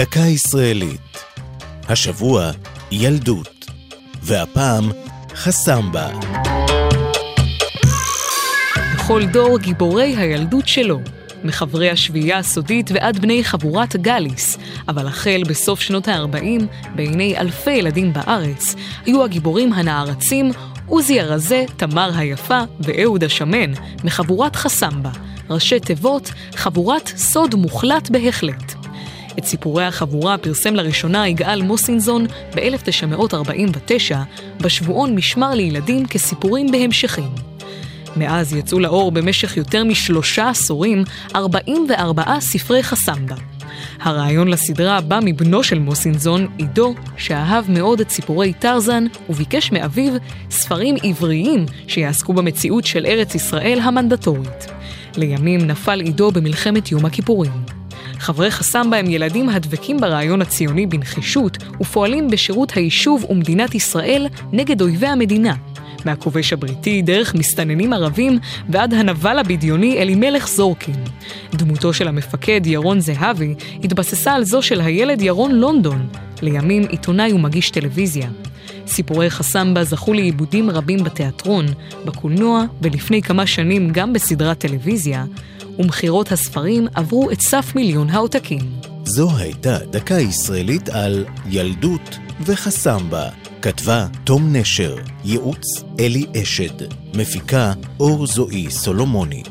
דקה ישראלית. השבוע ילדות, והפעם חסמבה. בכל דור גיבורי הילדות שלו, מחברי השביעייה הסודית ועד בני חבורת גליס, אבל החל בסוף שנות ה-40, בעיני אלפי ילדים בארץ, היו הגיבורים הנערצים עוזי הרזה, תמר היפה ואהוד השמן, מחבורת חסמבה, ראשי תיבות, חבורת סוד מוחלט בהחלט. את סיפורי החבורה פרסם לראשונה יגאל מוסינזון ב-1949 בשבועון משמר לילדים כסיפורים בהמשכים. מאז יצאו לאור במשך יותר משלושה עשורים 44 ספרי חסמבה. הרעיון לסדרה בא מבנו של מוסינזון, עידו, שאהב מאוד את סיפורי טרזן, וביקש מאביו ספרים עבריים שיעסקו במציאות של ארץ ישראל המנדטורית. לימים נפל עידו במלחמת יום הכיפורים. חברי חסמבה הם ילדים הדבקים ברעיון הציוני בנחישות ופועלים בשירות היישוב ומדינת ישראל נגד אויבי המדינה, מהכובש הבריטי דרך מסתננים ערבים ועד הנבל הבדיוני אלימלך זורקין. דמותו של המפקד ירון זהבי התבססה על זו של הילד ירון לונדון, לימים עיתונאי ומגיש טלוויזיה. סיפורי חסמבה זכו לעיבודים רבים בתיאטרון, בקולנוע ולפני כמה שנים גם בסדרת טלוויזיה, ומכירות הספרים עברו את סף מיליון העותקים. זו הייתה דקה ישראלית על ילדות וחסמבה. כתבה תום נשר, ייעוץ אלי אשד, מפיקה אור זועי סולומוני.